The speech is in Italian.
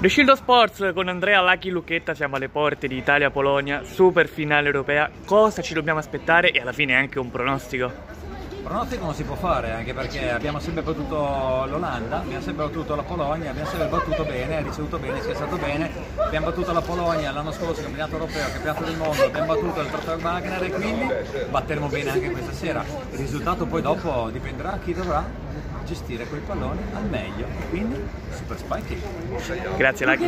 Riuscildo Sports con Andrea Lacchi Lucchetta siamo alle porte di Italia-Polonia, super finale europea. Cosa ci dobbiamo aspettare e alla fine anche un pronostico? Pronostico non si può fare anche perché abbiamo sempre battuto l'Olanda, abbiamo sempre battuto la Polonia, abbiamo sempre battuto bene, ricevuto bene, scherzato bene, abbiamo battuto la Polonia l'anno scorso, campionato europeo, campionato del mondo, abbiamo battuto il Trofeo Wagner e quindi batteremo bene anche questa sera. Il risultato poi dopo dipenderà chi dovrà gestire quei palloni al meglio, quindi super spike. Grazie Lacchi.